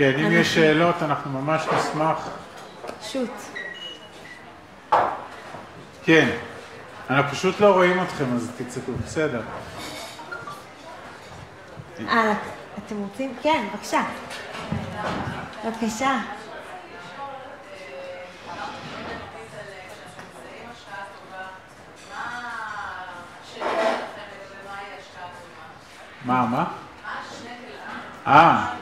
כן, אם יש שאלות, אנחנו ממש נשמח. שוט. כן, אנחנו פשוט לא רואים אתכם, אז תצעקו, בסדר. אה, אתם רוצים? כן, בבקשה. בבקשה. מה, מה? אה.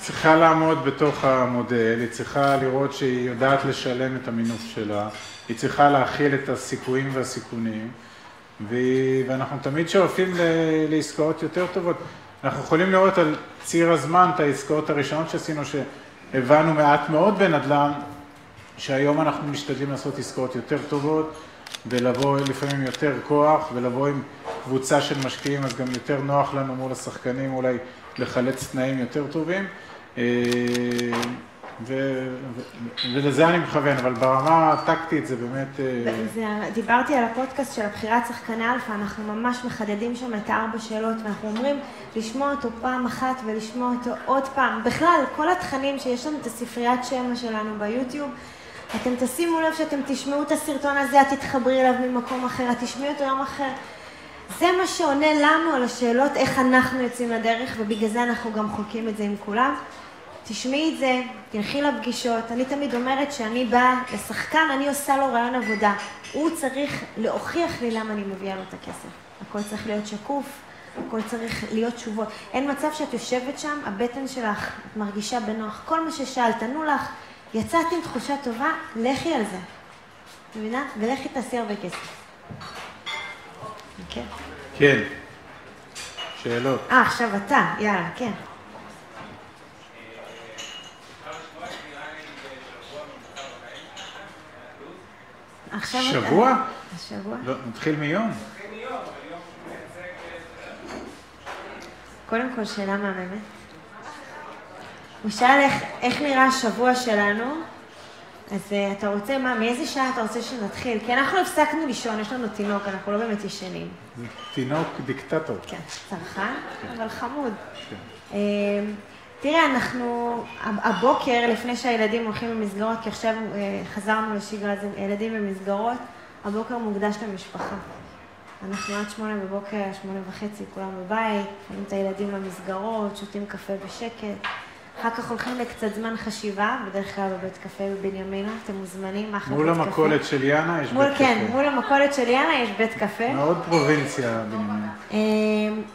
צריכה לעמוד בתוך המודל, היא צריכה לראות שהיא יודעת לשלם את המינוף שלה, היא צריכה להכיל את הסיכויים והסיכונים, ואנחנו תמיד שואפים לעסקאות יותר טובות. אנחנו יכולים לראות על ציר הזמן את העסקאות הראשונות שעשינו, שהבנו מעט מאוד בנדל"ן, שהיום אנחנו משתדלים לעשות עסקאות יותר טובות, ולבוא לפעמים יותר כוח, ולבוא עם קבוצה של משקיעים, אז גם יותר נוח לנו מול השחקנים אולי לחלץ תנאים יותר טובים. אה, ו, ו, ולזה אני מכוון, אבל ברמה הטקטית זה באמת... אה, זה, דיברתי על הפודקאסט של הבחירת שחקני אלפא, אנחנו ממש מחדדים שם את הארבע שאלות, ואנחנו אומרים לשמוע אותו פעם אחת ולשמוע אותו עוד פעם. בכלל, כל התכנים שיש לנו את הספריית שמע שלנו ביוטיוב, אתם תשימו לב שאתם תשמעו את הסרטון הזה, את תתחברי אליו ממקום אחר, את תשמעי אותו יום אחר. זה מה שעונה לנו על השאלות איך אנחנו יוצאים לדרך, ובגלל זה אנחנו גם חולקים את זה עם כולם. תשמעי את זה, תלכי לפגישות. אני תמיד אומרת שאני באה לשחקן, אני עושה לו רעיון עבודה. הוא צריך להוכיח לי למה אני מביאה לו את הכסף. הכל צריך להיות שקוף, הכל צריך להיות תשובות. אין מצב שאת יושבת שם, הבטן שלך, את מרגישה בנוח. כל מה ששאלת, ענו לך, יצאתי עם תחושה טובה, לכי על זה. מבינה? ולכי תעשי הרבה כסף. כן. כן. שאלות. אה, עכשיו אתה, יאללה, כן. שבוע? שבוע? לא, נתחיל מיום. קודם כל, שאלה מהממת. הוא שאל איך, איך נראה השבוע שלנו, אז uh, אתה רוצה, מה, מאיזה שעה אתה רוצה שנתחיל? כי אנחנו הפסקנו לישון, יש לנו תינוק, אנחנו לא באמת ישנים. תינוק דיקטטור. כן, צרכן, כן. אבל חמוד. כן. תראה, אנחנו, הבוקר, לפני שהילדים הולכים למסגרות, כי עכשיו uh, חזרנו לשגרה, אז ילדים במסגרות, הבוקר מוקדש למשפחה. אנחנו עד שמונה בבוקר, שמונה וחצי, כולם בבית, שמים את הילדים למסגרות, שותים קפה בשקט. אחר כך הולכים לקצת זמן חשיבה, בדרך כלל בבית קפה בבנימינה, אתם מוזמנים, אחלה בית קפה. מול המכולת של יאנה יש מול, בית כן, קפה. כן, מול המכולת של יאנה יש בית קפה. מאוד פרובינציה בנימינה. אה,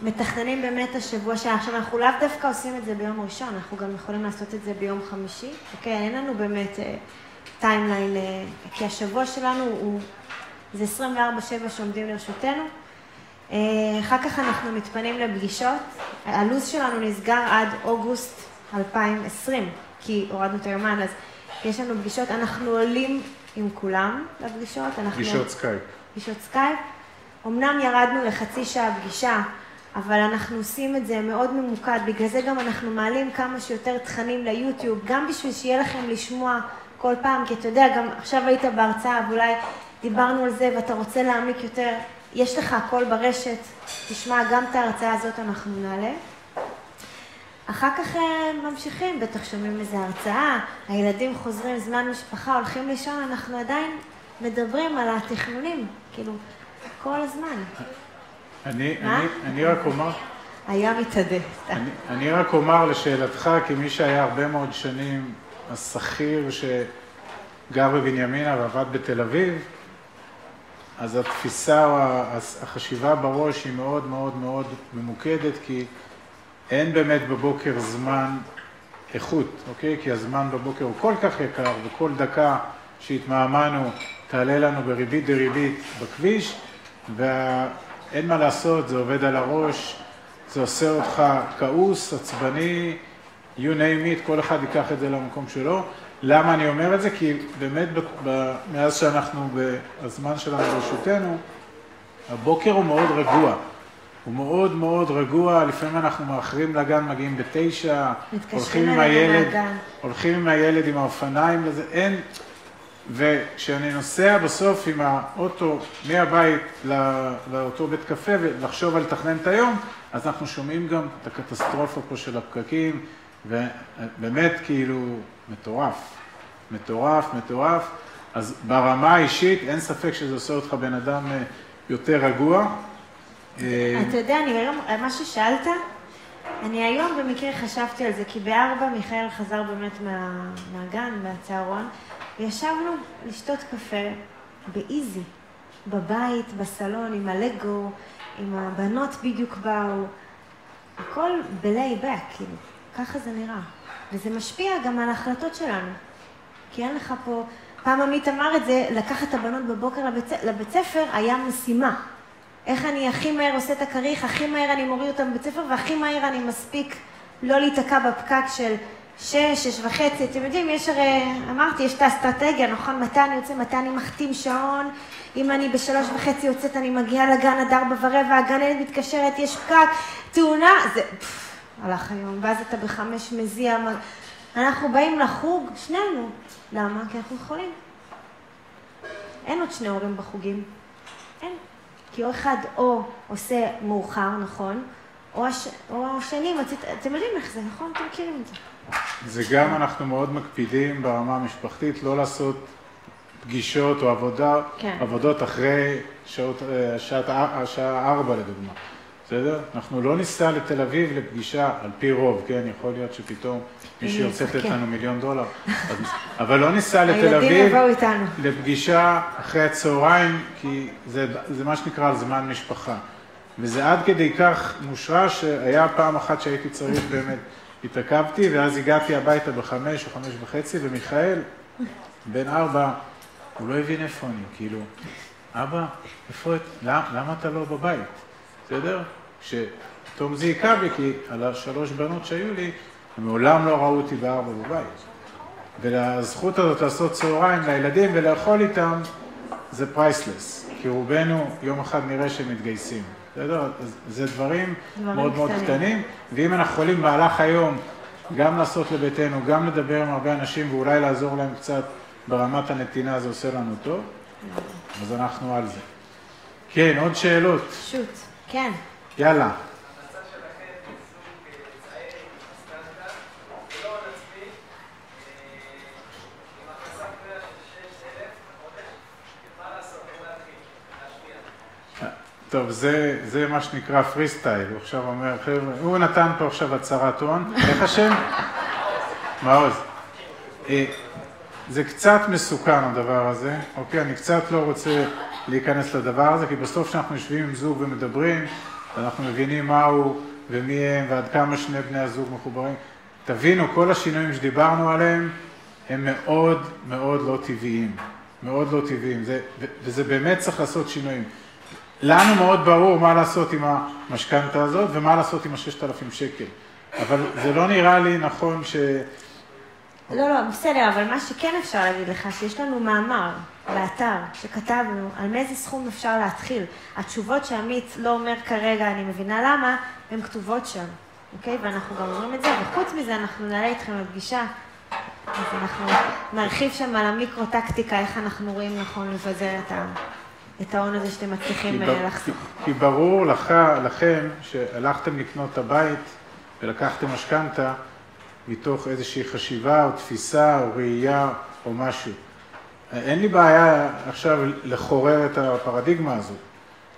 מתכננים באמת השבוע שעה. עכשיו, אנחנו לאו דווקא עושים את זה ביום ראשון, אנחנו גם יכולים לעשות את זה ביום חמישי. אוקיי, אין לנו באמת timeline, אה, uh, כי השבוע שלנו הוא, זה 24-7 שעומדים לרשותנו. אחר כך אנחנו מתפנים לפגישות. הלו"ז שלנו נסגר עד אוגוסט 2020, כי הורדנו את היומן, אז יש לנו פגישות, אנחנו עולים עם כולם לפגישות. פגישות סקייפ. פגישות סקייפ. אמנם ירדנו לחצי שעה פגישה, אבל אנחנו עושים את זה מאוד ממוקד, בגלל זה גם אנחנו מעלים כמה שיותר תכנים ליוטיוב, גם בשביל שיהיה לכם לשמוע כל פעם, כי אתה יודע, גם עכשיו היית בהרצאה ואולי דיברנו על זה ואתה רוצה להעמיק יותר, יש לך הכל ברשת, תשמע, גם את ההרצאה הזאת אנחנו נעלה. אחר כך אה, ממשיכים, בטח שומעים איזו הרצאה, הילדים חוזרים, זמן משפחה, הולכים לישון, אנחנו עדיין מדברים על התכנונים, כאילו, כל הזמן. אני, אני, אני רק אומר... היה מתאדה. אני, אני רק אומר לשאלתך, כמי שהיה הרבה מאוד שנים השכיר שגר בבנימינה ועבד בתל אביב, אז התפיסה או החשיבה בראש היא מאוד מאוד מאוד ממוקדת, כי אין באמת בבוקר זמן איכות, אוקיי? כי הזמן בבוקר הוא כל כך יקר, וכל דקה שהתמהמהנו תעלה לנו בריבית דריבית בכביש, ואין מה לעשות, זה עובד על הראש, זה עושה אותך כעוס, עצבני, you name it, כל אחד ייקח את זה למקום שלו. למה אני אומר את זה? כי באמת מאז שאנחנו בזמן שלנו ברשותנו, הבוקר הוא מאוד רגוע. הוא מאוד מאוד רגוע, לפעמים אנחנו מאחרים לגן, מגיעים בתשע, הולכים עם הילד, הולכים עם הילד עם האופניים לזה, אין, וכשאני נוסע בסוף עם האוטו מהבית לאותו בית קפה ולחשוב על לתכנן את היום, אז אנחנו שומעים גם את הקטסטרופה פה של הפקקים, ובאמת כאילו מטורף, מטורף, מטורף. אז ברמה האישית אין ספק שזה עושה אותך בן אדם אה, יותר רגוע. אה, אתה יודע, אני היום, מה ששאלת, אני היום במקרה חשבתי על זה, כי בארבע מיכאל חזר באמת מה, מהגן, מהצהרון, וישבנו לשתות קפה באיזי, בבית, בסלון, עם הלגו, עם הבנות בדיוק באו, הכל בלייבק, כאילו, ככה זה נראה. וזה משפיע גם על ההחלטות שלנו. כי אין לך פה, פעם עמית אמר את זה, לקחת את הבנות בבוקר לבית, לבית ספר היה משימה. איך אני הכי מהר עושה את הכריך, הכי מהר אני מוריד אותם בבית ספר, והכי מהר אני מספיק לא להיתקע בפקק של שש, שש וחצי. אתם יודעים, יש הרי, אמרתי, יש את האסטרטגיה, נכון? מתי אני יוצא, מתי אני מחתים שעון. אם אני בשלוש וחצי יוצאת, אני מגיעה לגן עד ארבע ורבע, הגננת מתקשרת, יש פקק, תאונה, זה... פפ, הלך היום, ואז אתה בחמש מזיע. אנחנו באים לחוג, שנינו. למה? כי אנחנו יכולים. אין עוד שני הורים בחוגים. כי או אחד או עושה מאוחר, נכון, או, הש... או השני, מצאת... אתם יודעים איך זה, נכון? אתם מכירים את זה. זה גם אנחנו מאוד מקפידים ברמה המשפחתית לא לעשות פגישות או עבודה, כן. עבודות אחרי שעות, אה, שעת, השעה ארבע לדוגמה. בסדר? אנחנו לא ניסע לתל אביב לפגישה על פי רוב, כן? יכול להיות שפתאום מישהו ירצה לתת לנו מיליון דולר. אבל לא ניסע לתל אביב לפגישה אחרי הצהריים, כי זה, זה מה שנקרא זמן משפחה. וזה עד כדי כך מושרש, שהיה פעם אחת שהייתי צריך באמת, התעכבתי, ואז הגעתי הביתה בחמש או חמש וחצי, ומיכאל, בן ארבע, הוא לא הבין איפה אני, כאילו, אבא, איפה את, למה, למה אתה לא בבית? בסדר? שפתאום זה היכה בי, כי על השלוש בנות שהיו לי, הם מעולם לא ראו אותי בארבע בבית. והזכות הזאת לעשות צהריים לילדים ולאכול איתם, זה פרייסלס. כי רובנו יום אחד נראה שהם מתגייסים. בסדר? אז זה דברים, דברים מאוד מאוד קטנים, ואם אנחנו יכולים במהלך היום גם לעשות לביתנו, גם לדבר עם הרבה אנשים ואולי לעזור להם קצת ברמת הנתינה, זה עושה לנו טוב, אז אנחנו על זה. כן, עוד שאלות? שוט, כן. יאללה. טוב, זה, זה מה שנקרא פרי סטייל, הוא עכשיו אומר, חבר'ה, הוא נתן פה עכשיו הצהרת הון, איך השם? מעוז. אה, זה קצת מסוכן הדבר הזה, אוקיי? אני קצת לא רוצה להיכנס לדבר הזה, כי בסוף כשאנחנו יושבים עם זוג ומדברים, אנחנו מבינים מהו ומי הם ועד כמה שני בני הזוג מחוברים. תבינו, כל השינויים שדיברנו עליהם הם מאוד מאוד לא טבעיים, מאוד לא טבעיים, זה, וזה באמת צריך לעשות שינויים. לנו מאוד ברור מה לעשות עם המשכנתה הזאת ומה לעשות עם הששת אלפים שקל, אבל זה לא נראה לי נכון ש... לא, לא, בסדר, אבל מה שכן אפשר להגיד לך, שיש לנו מאמר באתר שכתבנו על מאיזה סכום אפשר להתחיל. התשובות שעמית לא אומר כרגע, אני מבינה למה, הן כתובות שם, אוקיי? ואנחנו גם אומרים את זה, וחוץ מזה אנחנו נעלה איתכם לפגישה, אז אנחנו נרחיב שם על המיקרו-טקטיקה, איך אנחנו רואים נכון לבזר את ה... את ההון הזה שאתם מצליחים אה, לחסוך. כי ברור לך, לכם שהלכתם לקנות את הבית ולקחתם משכנתה מתוך איזושהי חשיבה או תפיסה או ראייה או משהו. אין לי בעיה עכשיו לחורר את הפרדיגמה הזאת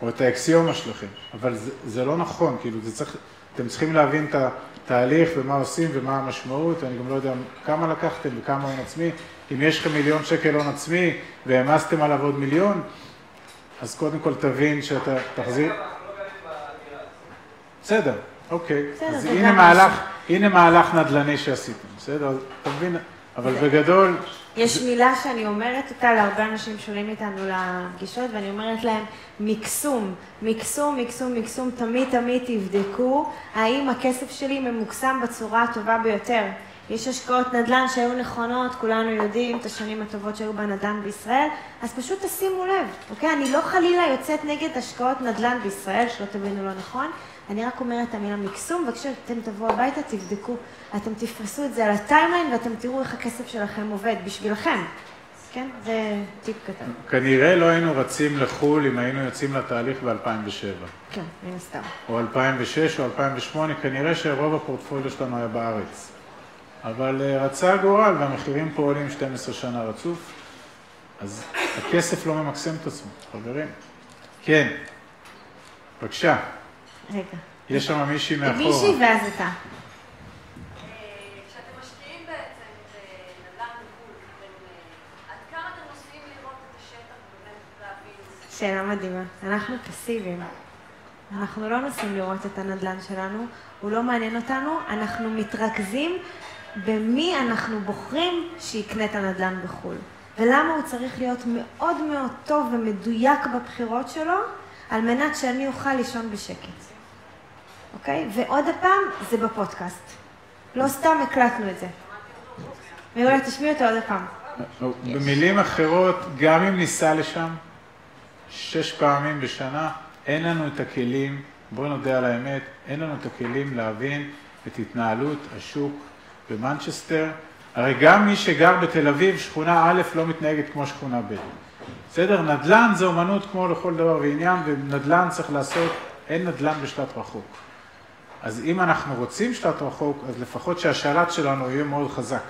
או את האקסיומה שלכם, אבל זה, זה לא נכון, כאילו, זה צריך, אתם צריכים להבין את התהליך ומה עושים ומה המשמעות, אני גם לא יודע כמה לקחתם וכמה הון עצמי. אם יש לכם מיליון שקל הון עצמי והעמסתם עליו עוד מיליון, אז קודם כל תבין שאתה תחזיר... בסדר, אוקיי. בסדר, אז הנה מהלך, הנה מהלך נדל"ני שעשיתם, בסדר? אתה מבין? אבל בגדול... יש מילה שאני אומרת אותה להרבה אנשים שעולים איתנו לפגישות, ואני אומרת להם, מקסום, מקסום, מקסום, מקסום, תמיד תמיד תבדקו האם הכסף שלי ממוקסם בצורה הטובה ביותר. יש השקעות נדל"ן שהיו נכונות, כולנו יודעים את השנים הטובות שהיו בנדל"ן בישראל, אז פשוט תשימו לב, אוקיי? אני לא חלילה יוצאת נגד השקעות נדל"ן בישראל, שלא תבינו לא נכון, אני רק אומרת את המילה מקסום, וכשאתם תבואו הביתה תבדקו, אתם תפרסו את זה על ה timeline ואתם תראו איך הכסף שלכם עובד בשבילכם. כן? זה טיפ קטן. כנראה לא היינו רצים לחו"ל אם היינו יוצאים לתהליך ב-2007. כן, מן הסתם. או 2006 או 2008, כנראה שרוב הפורטפוליו שלנו היה בארץ. אבל אה, רצה הגורל והמחירים פה עולים 12 שנה רצוף, אז הכסף לא ממקסם את עצמו, חברים. כן, בבקשה, רגע. יש שם מישהי מאחורה. מישהי ואז אתה. אה? שאלה מדהימה. אנחנו פסיביים. אנחנו לא נוסעים לראות את הנדל"ן שלנו, הוא לא מעניין אותנו, אנחנו מתרכזים במי אנחנו בוחרים שיקנה את הנדל"ן בחו"ל. ולמה הוא צריך להיות מאוד מאוד טוב ומדויק בבחירות שלו, על מנת שאני אוכל לישון בשקט. אוקיי? ועוד הפעם, זה בפודקאסט. לא סתם הקלטנו את זה. מעולה, תשמיעי אותו עוד הפעם. במילים אחרות, גם אם ניסע לשם שש פעמים בשנה, אין לנו את הכלים, בואו נודה על האמת, אין לנו את הכלים להבין את התנהלות השוק במנצ'סטר. הרי גם מי שגר בתל אביב, שכונה א' לא מתנהגת כמו שכונה ב'. בסדר? נדל"ן זה אומנות כמו לכל דבר ועניין, ונדל"ן צריך לעשות, אין נדל"ן בשלט רחוק. אז אם אנחנו רוצים שלט רחוק, אז לפחות שהשלט שלנו יהיה מאוד חזק.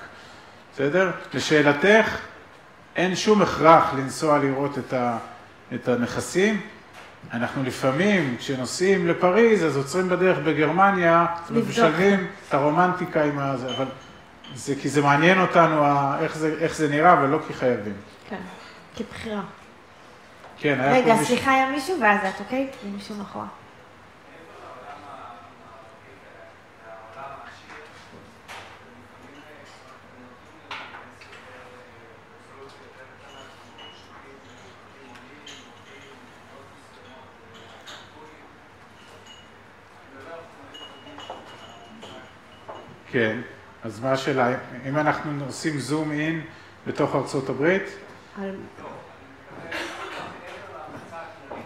בסדר? לשאלתך, אין שום הכרח לנסוע לראות את, ה, את הנכסים. אנחנו לפעמים, כשנוסעים לפריז, אז עוצרים בדרך בגרמניה. משלבים את הרומנטיקה עם הזה, אבל זה כי זה מעניין אותנו איך זה, איך זה נראה, ולא כי חייבים. כן, כבחירה. כן, היה פה רגע. סליחה, היה מישהו ואז את, אוקיי? מישהו מאחורה. כן, אז מה השאלה, אם אנחנו עושים זום אין בתוך ארצות הברית?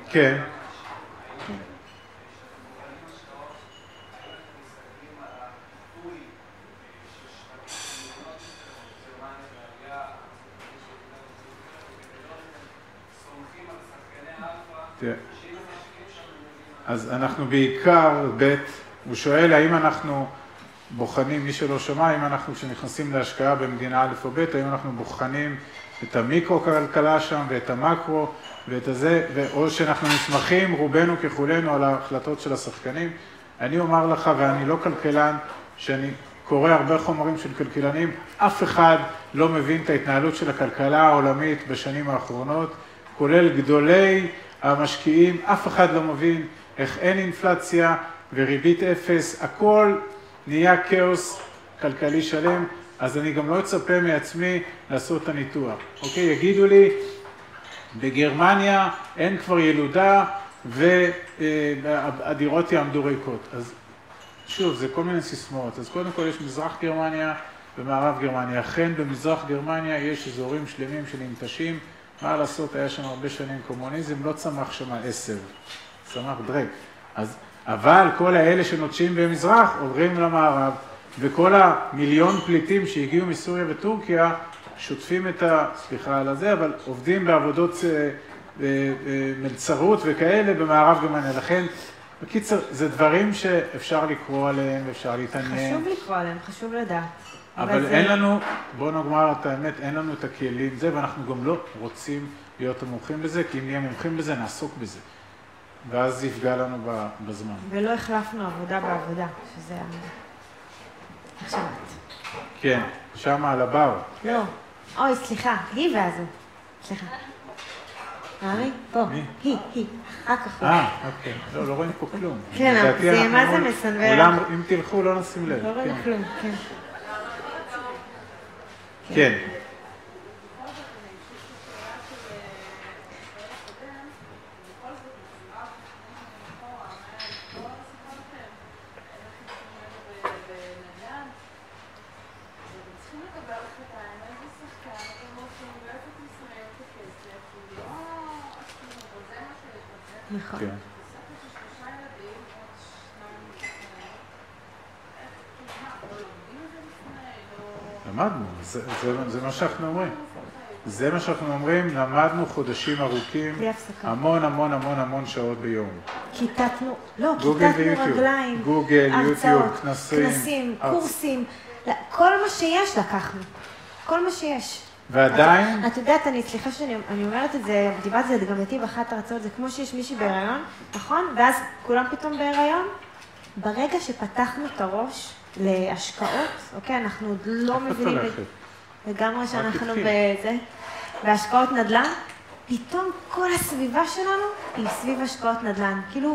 כן. אז אנחנו בעיקר, ב', הוא שואל האם אנחנו בוחנים, מי שלא שמע, האם אנחנו כשנכנסים להשקעה במדינה א' או ב', האם אנחנו בוחנים את המיקרו-כלכלה שם ואת המקרו ואת הזה, או שאנחנו נסמכים רובנו ככולנו על ההחלטות של השחקנים. אני אומר לך, ואני לא כלכלן, שאני קורא הרבה חומרים של כלכלנים, אף אחד לא מבין את ההתנהלות של הכלכלה העולמית בשנים האחרונות, כולל גדולי המשקיעים, אף אחד לא מבין איך אין אינפלציה וריבית אפס, הכל נהיה כאוס כלכלי שלם, אז אני גם לא אצפה מעצמי לעשות את הניתוח. אוקיי, יגידו לי, בגרמניה אין כבר ילודה והדירות יעמדו ריקות. אז שוב, זה כל מיני סיסמאות. אז קודם כל יש מזרח גרמניה ומערב גרמניה. אכן במזרח גרמניה יש אזורים שלמים שננטשים. מה לעשות, היה שם הרבה שנים קומוניזם, לא צמח שם עשב, צמח דרק. אז, אבל כל האלה שנוטשים במזרח עוברים למערב, וכל המיליון פליטים שהגיעו מסוריה וטורקיה שוטפים את ה... סליחה על הזה, אבל עובדים בעבודות אה, אה, אה, מלצרות וכאלה במערב גרמניה. לכן, בקיצר, זה דברים שאפשר לקרוא עליהם ואפשר להתעניין. חשוב לקרוא עליהם, חשוב לדעת. אבל זה- אין לנו, בוא נאמר את האמת, אין לנו את הכלים זה, ואנחנו גם לא רוצים להיות המומחים לזה, כי אם נהיה מומחים לזה, נעסוק בזה. ואז זה יפגע לנו בזמן. ולא החלפנו עבודה בעבודה, שזה... ה- עכשיו. כן, שם על הבר. לא. אוי, סליחה, היא ואז הוא. סליחה. נעמי? פה. היא, היא. רק אחוז. אה, אוקיי. לא, לא רואים פה כלום. כן, זה- מה זה מסנוור? אולם, אם תלכו, לא נשים לב. לא רואים כן. כלום, כן. כן. נכון. כן. למדנו, זה, זה, זה מה שאנחנו אומרים. זה מה שאנחנו אומרים, למדנו חודשים ארוכים. המון המון המון המון שעות ביום. כיתתנו, לא, כיתתנו. רגליים, גוגל, הרצאות, יוטיוב, כנסים, כנסים, קורסים, לא, כל מה שיש לקחנו, כל מה שיש. ועדיין, את יודעת, אני, סליחה שאני אני אומרת את זה, דיברתי על זה גם איתי באחת ההרצאות, זה כמו שיש מישהי בהיריון, נכון? ואז כולם פתאום בהיריון. ברגע שפתחנו את הראש להשקעות, אוקיי, אנחנו עוד לא מבינים? לגמרי שאנחנו. בזה, בהשקעות נדל"ן, פתאום כל הסביבה שלנו היא סביב השקעות נדל"ן. כאילו,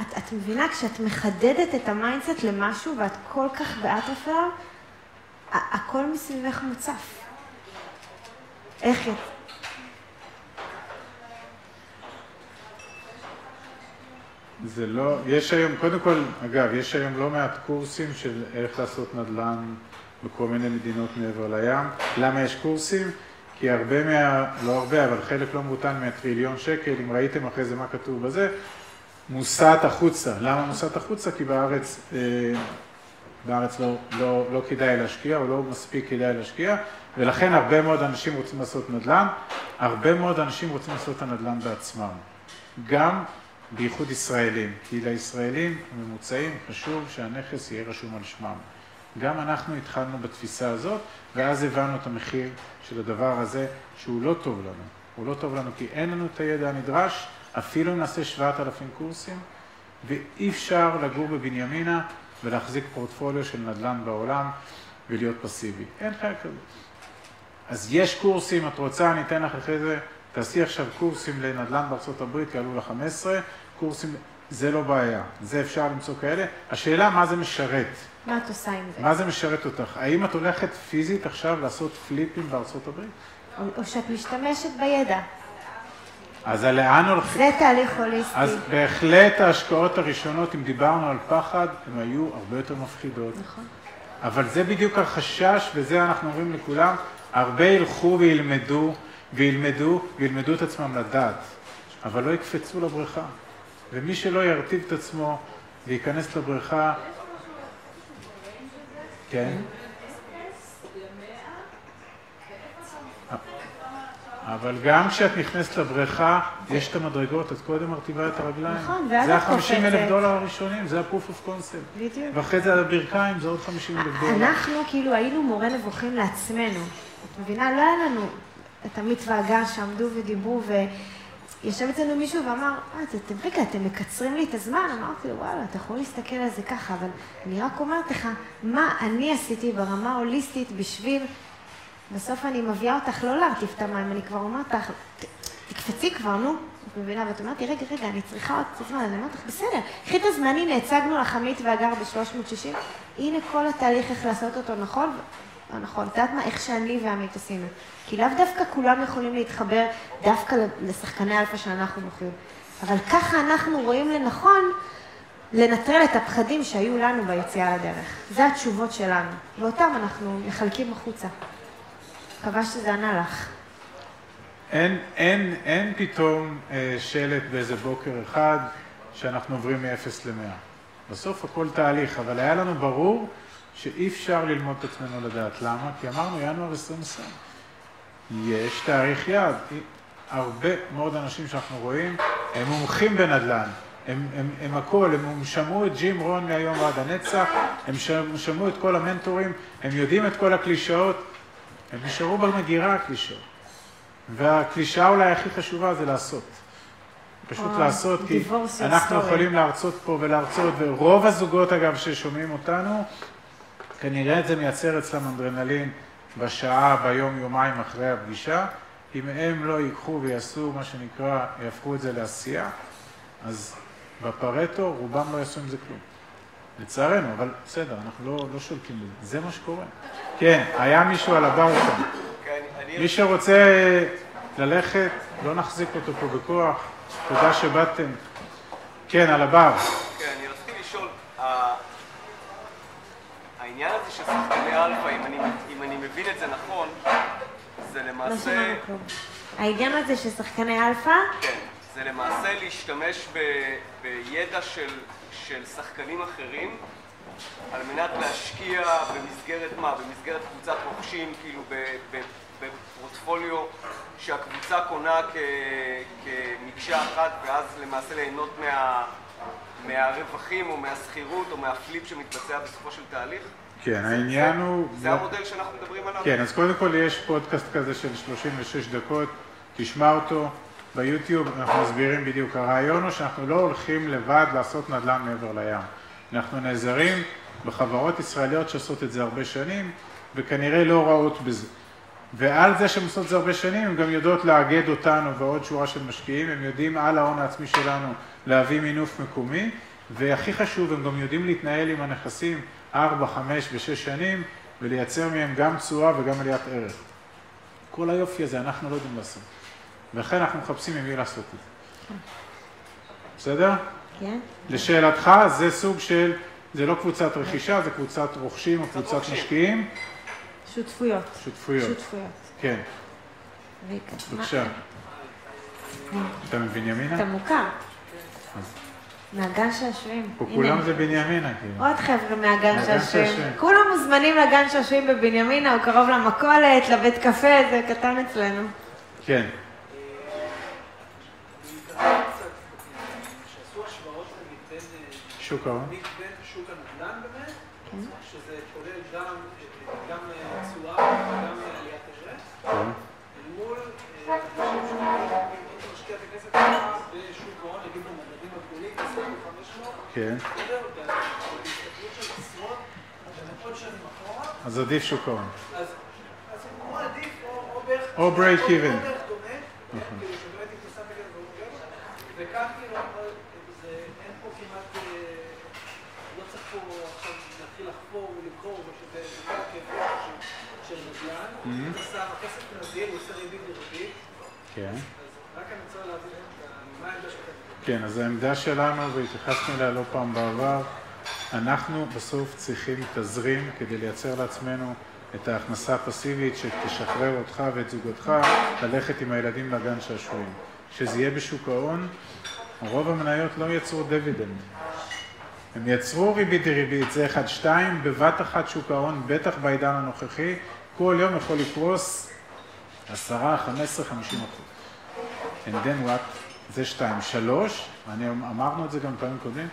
את, את מבינה, כשאת מחדדת את ה mindset למשהו ואת כל כך באטרף אליו, ה- הכל מסביבך מוצף. איך את? זה לא, יש היום, קודם כל, אגב, יש היום לא מעט קורסים של איך לעשות נדל"ן בכל מיני מדינות מעבר לים. למה יש קורסים? כי הרבה מה, לא הרבה, אבל חלק לא מבוטל מהטריליון שקל, אם ראיתם אחרי זה מה כתוב בזה, מוסט החוצה. למה מוסט החוצה? כי בארץ, אה, בארץ לא, לא, לא כדאי להשקיע, או לא מספיק כדאי להשקיע, ולכן הרבה מאוד אנשים רוצים לעשות נדל"ן, הרבה מאוד אנשים רוצים לעשות את הנדל"ן בעצמם. גם בייחוד ישראלים, כי לישראלים הממוצעים חשוב שהנכס יהיה רשום על שמם. גם אנחנו התחלנו בתפיסה הזאת, ואז הבנו את המחיר של הדבר הזה, שהוא לא טוב לנו. הוא לא טוב לנו כי אין לנו את הידע הנדרש, אפילו אם נעשה 7,000 קורסים, ואי אפשר לגור בבנימינה ולהחזיק פורטפוליו של נדל"ן בעולם ולהיות פסיבי. אין חיה כזאת. אז יש קורסים, את רוצה, אני אתן לך אחרי זה, תעשי עכשיו קורסים לנדל"ן בארצות הברית, יעלו לך 15, קורסים, זה לא בעיה, זה אפשר למצוא כאלה. השאלה מה זה משרת, מה את עושה עם זה? מה זה משרת אותך? האם את הולכת פיזית עכשיו לעשות פליפים בארצות הברית? או, או שאת משתמשת בידע. אז לאן הולכים? זה תהליך הוליסטי. אז בהחלט ההשקעות הראשונות, אם דיברנו על פחד, הן היו הרבה יותר מפחידות. נכון. אבל זה בדיוק החשש, וזה אנחנו אומרים לכולם, הרבה ילכו וילמדו, וילמדו, וילמדו את עצמם לדעת, אבל לא יקפצו לבריכה. ומי שלא ירטיב את עצמו וייכנס לבריכה, כן? אבל גם כשאת נכנסת לבריכה, יש את המדרגות, את קודם מרטיבה את הרגליים. נכון, ואז זה את ה-50 אלף קופצת. דולר הראשונים, זה ה-proof of concept. בדיוק. ואחרי זה על הברכיים, זה עוד 50 אלף דולר. אנחנו כאילו היינו מורה נבוכים לעצמנו. את מבינה? לא היה לנו את עמית והגר שעמדו ודיברו, וישב אצלנו מישהו ואמר, אה, אתם, רגע, אתם מקצרים לי את הזמן? אמרתי לו, וואלה, אתה יכול להסתכל על זה ככה, אבל אני רק אומרת לך, מה אני עשיתי ברמה ההוליסטית בשביל... בסוף אני מביאה אותך לא להרטיף את המים, אני כבר אומרת לך, "ת- תקפצי כבר, נו. את מבינה? ואת אומרת לי, רגע, רגע, אני צריכה עוד קצת זמן. אני אומרת לך, בסדר, קחי את הזמן, הנה, הצגנו לך עמית והגר ב-360, הנה כל התהליך איך לעשות אותו נכון, לא נכון, את יודעת מה, איך שאני ועמית עשינו. כי לאו דווקא כולם יכולים להתחבר דווקא לשחקני אלפא שאנחנו מוכרים. אבל ככה אנחנו רואים לנכון לנטרל את הפחדים שהיו לנו ביציאה לדרך. זה התשובות שלנו, ואותם אנחנו מחלקים החוצה. מקווה שזה ענה לך. אין, אין, אין פתאום אה, שלט באיזה בוקר אחד שאנחנו עוברים מ-0 ל-100. בסוף הכל תהליך, אבל היה לנו ברור שאי אפשר ללמוד את עצמנו לדעת. למה? כי אמרנו ינואר 2020. יש תאריך יעד. הרבה מאוד אנשים שאנחנו רואים, הם מומחים בנדל"ן. הם, הם, הם הכל, הם, הם שמעו את ג'ים רון מהיום ועד הנצח, הם שמ- שמעו את כל המנטורים, הם יודעים את כל הקלישאות, הם נשארו במגירה הקלישאות. והקלישאה אולי הכי חשובה זה לעשות. פשוט וואו, לעשות, כי אנחנו story. יכולים להרצות פה ולהרצות, ורוב הזוגות אגב ששומעים אותנו, כנראה זה מייצר אצלם אנדרנלין בשעה, ביום, יומיים אחרי הפגישה. אם הם לא ייקחו ויעשו מה שנקרא, יהפכו את זה לעשייה, אז בפרטו רובם לא יעשו עם זה כלום. לצערנו, אבל בסדר, אנחנו לא, לא שולטים בזה. זה מה שקורה. כן, היה מישהו על הבר שם. אני... מי שרוצה ללכת, לא נחזיק אותו פה בכוח. תודה שבאתם. כן, על הבר. כן, אני רציתי לשאול, העניין הזה של שחקני אלפא, אם אני, אם אני מבין את זה נכון, זה לא למעשה. העניין הזה של שחקני אלפא, כן, זה למעשה להשתמש ב, בידע של, של שחקנים אחרים על מנת להשקיע במסגרת מה? במסגרת קבוצת רוכשים, כאילו ב, ב, בפורטפוליו שהקבוצה קונה כ- כמקשה אחת ואז למעשה ליהנות מה, מהרווחים או מהשכירות או מהפליפ שמתבצע בסופו של תהליך? כן, העניין הוא... זה המודל שאנחנו מדברים עליו? כן, אז קודם כל יש פודקאסט כזה של 36 דקות, תשמע אותו ביוטיוב, אנחנו מסבירים בדיוק. הרעיון הוא שאנחנו לא הולכים לבד לעשות נדל"ן מעבר לים. אנחנו נעזרים בחברות ישראליות שעושות את זה הרבה שנים, וכנראה לא רעות בזה. ועל זה שהן עושות את זה הרבה שנים, הן גם יודעות לאגד אותנו ועוד שורה של משקיעים, הם יודעים על ההון העצמי שלנו להביא מינוף מקומי, והכי חשוב, הם גם יודעים להתנהל עם הנכסים 4, 5 ו-6 שנים, ולייצר מהם גם תשואה וגם עליית ערך. כל היופי הזה אנחנו לא יודעים לעשות. ולכן אנחנו מחפשים עם מי לעשות את זה. בסדר? כן? לשאלתך, זה סוג של, זה לא קבוצת רכישה, זה קבוצת רוכשים או קבוצת. משקיעים, שותפויות. שותפויות. שותפויות. כן. בבקשה. אתה מבנימינה? אתה מוכר. מהגן שעשועים. כולם זה בנימינה, כאילו. עוד חבר'ה מהגן. שעשועים. כולם מוזמנים לגן שעשועים בבנימינה, הוא קרוב למכולת, לבית קפה, זה קטן אצלנו. כן. שעשו השוואות נגיד בין, אה, שוק ההון. בין שוק הנדל"ן באמת, שזה כולל גם, אה, אה, תשואה וגם אה, עליית ערך, כן. אל מול אה, אנשים שאומרים, אם אתה משקיע את הכסף שלך בשוק ההון, נגיד במדדים הגדולים, 2500, כן. אז עדיף שוק ההון. אז הוא עדיף או או בערך... או break even. או בערך דומה, כן, כאילו שבאמת אם אתה שם את הכסף והוא וכאן כאילו אין פה כמעט, אה, לא צריך פה עכשיו להתחיל לחפור ולבחור, ושזה זה כל הכיפיות של- נדל"ן, אתה שם, הכסף נזיל, הוא עושה ריבית דריבית, כן. רק אני רוצה להבין מה העמדה שלכם. כן, אז העמדה שלנו, והתייחסנו אליה לא פעם בעבר, אנחנו בסוף צריכים תזרים כדי לייצר לעצמנו את ההכנסה הפסיבית שתשחרר אותך ואת זוגתך ללכת עם הילדים לגן שעשועים. כשזה יהיה בשוק ההון, רוב המניות לא יצרו דיבידנד. הם יצרו ריבית דריבית, זה אחד, שתיים, בבת אחת שוק ההון, בטח בעידן הנוכחי, כל יום יכול עשרה, חמש עשרה, חמישים אחוז. And then what? זה שתיים. שלוש, אני אמרנו את זה גם פעמים קודמים,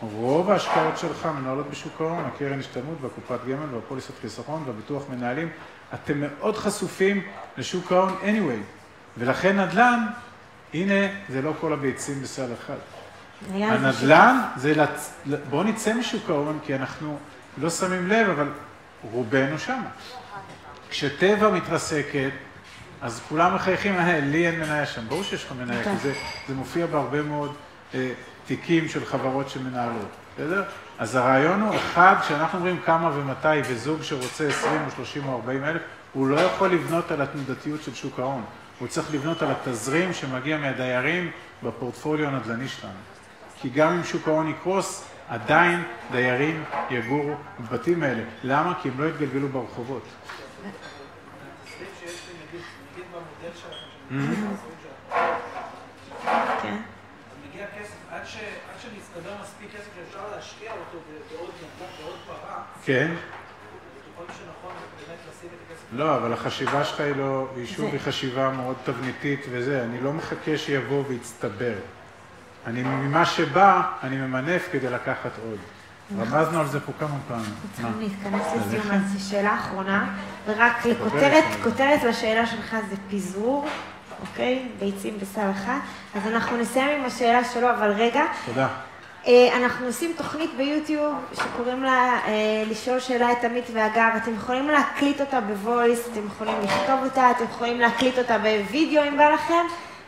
רוב ההשקעות שלך מנוהלות בשוק ההון, הקרן השתלמות והקופת גמל והפוליסת חיסכון והביטוח מנהלים, אתם מאוד חשופים לשוק ההון anyway, ולכן נדל"ן, הנה, זה לא כל הביצים בסל אחד. הנדל"ן זה, לצ... בואו נצא משוק ההון, כי אנחנו לא שמים לב, אבל רובנו שם. כשטבע מתרסקת, אז כולם מחייכים, אה, לי אין מניה שם. ברור שיש לך מניה, כי זה, זה מופיע בהרבה מאוד אה, תיקים של חברות שמנהלות, בסדר? אז הרעיון הוא, אחד, כשאנחנו אומרים כמה ומתי, וזוג שרוצה 20 או 30 או 40 אלף, הוא לא יכול לבנות על התנודתיות של שוק ההון. הוא צריך לבנות על התזרים שמגיע מהדיירים בפורטפוליו הנדל"ני שלנו. כי גם אם שוק ההון יקרוס, עדיין דיירים יגורו בבתים האלה. למה? כי הם לא יתגלגלו ברחובות. התסריט שלכם, כן. מגיע כסף, עד ש- עד שמסתדר מספיק כסף שאפשר להשקיע אותו ב- בעוד נדל"ן, בעוד פרה, כן? אתם חושבים שנכון באמת לשים את הכסף לא, אבל החשיבה שלך היא לא, היא שוב היא חשיבה מאוד תבניתית וזה, אני לא מחכה שיבוא ויצטבר. אני, ממה שבא, אני ממנף כדי לקחת עוד. רמזנו על זה פה כמה פעמים. צריכים להתכנס לסיום? אז זו שאלה אחרונה, ורק לכותרת, כותרת לשאלה שלך זה פיזור, אוקיי? ביצים בסל אחד. אז אנחנו נסיים עם השאלה שלו, אבל רגע, תודה. אה, אנחנו עושים תוכנית ביוטיוב שקוראים לה אה, לשאול שאלה את עמית והגר. אתם יכולים להקליט אותה בוויס, אתם יכולים לכתוב אותה, אתם יכולים להקליט אותה בווידאו אם בא לכם,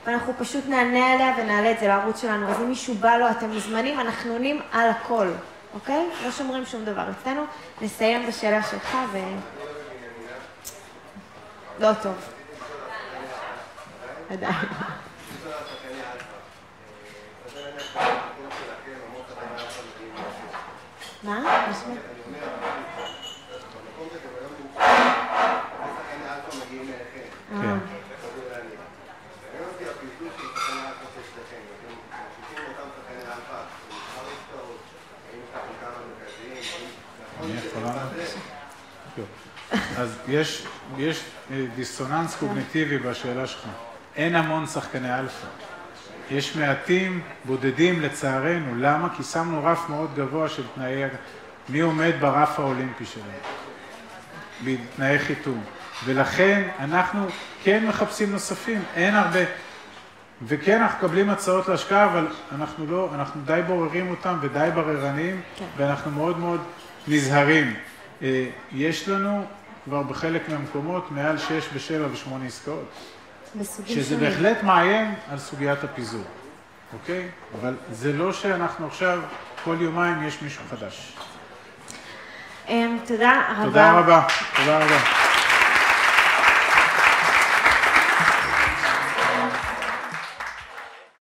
ואנחנו פשוט נענה עליה ונעלה את זה לערוץ שלנו. אז אם מישהו בא לו, אתם מוזמנים, אנחנו עונים על הכל, אוקיי? לא שומרים שום דבר אצלנו. נסיים בשאלה שלך ו... לא טוב. עדיין. מה? לענות? אז יש, יש אה, דיסוננס קוגניטיבי בשאלה שלך. אין המון שחקני אלפא. יש מעטים, בודדים לצערנו. למה? כי שמנו רף מאוד גבוה של תנאי... מי עומד ברף האולימפי שלהם? בתנאי חיתום. ולכן אנחנו כן מחפשים נוספים, אין הרבה. וכן, אנחנו מקבלים הצעות להשקעה, אבל אנחנו לא, אנחנו די בוררים אותם ודי בררניים, כן. ואנחנו מאוד מאוד נזהרים. אה, יש לנו כבר בחלק מהמקומות מעל 6 ו-7 ו-8 עסקאות, שזה. בהחלט מאיים על סוגיית הפיזור, אוקיי? אבל זה לא שאנחנו עכשיו, כל יומיים יש מישהו חדש. אמ, תודה רבה. תודה רבה, תודה רבה.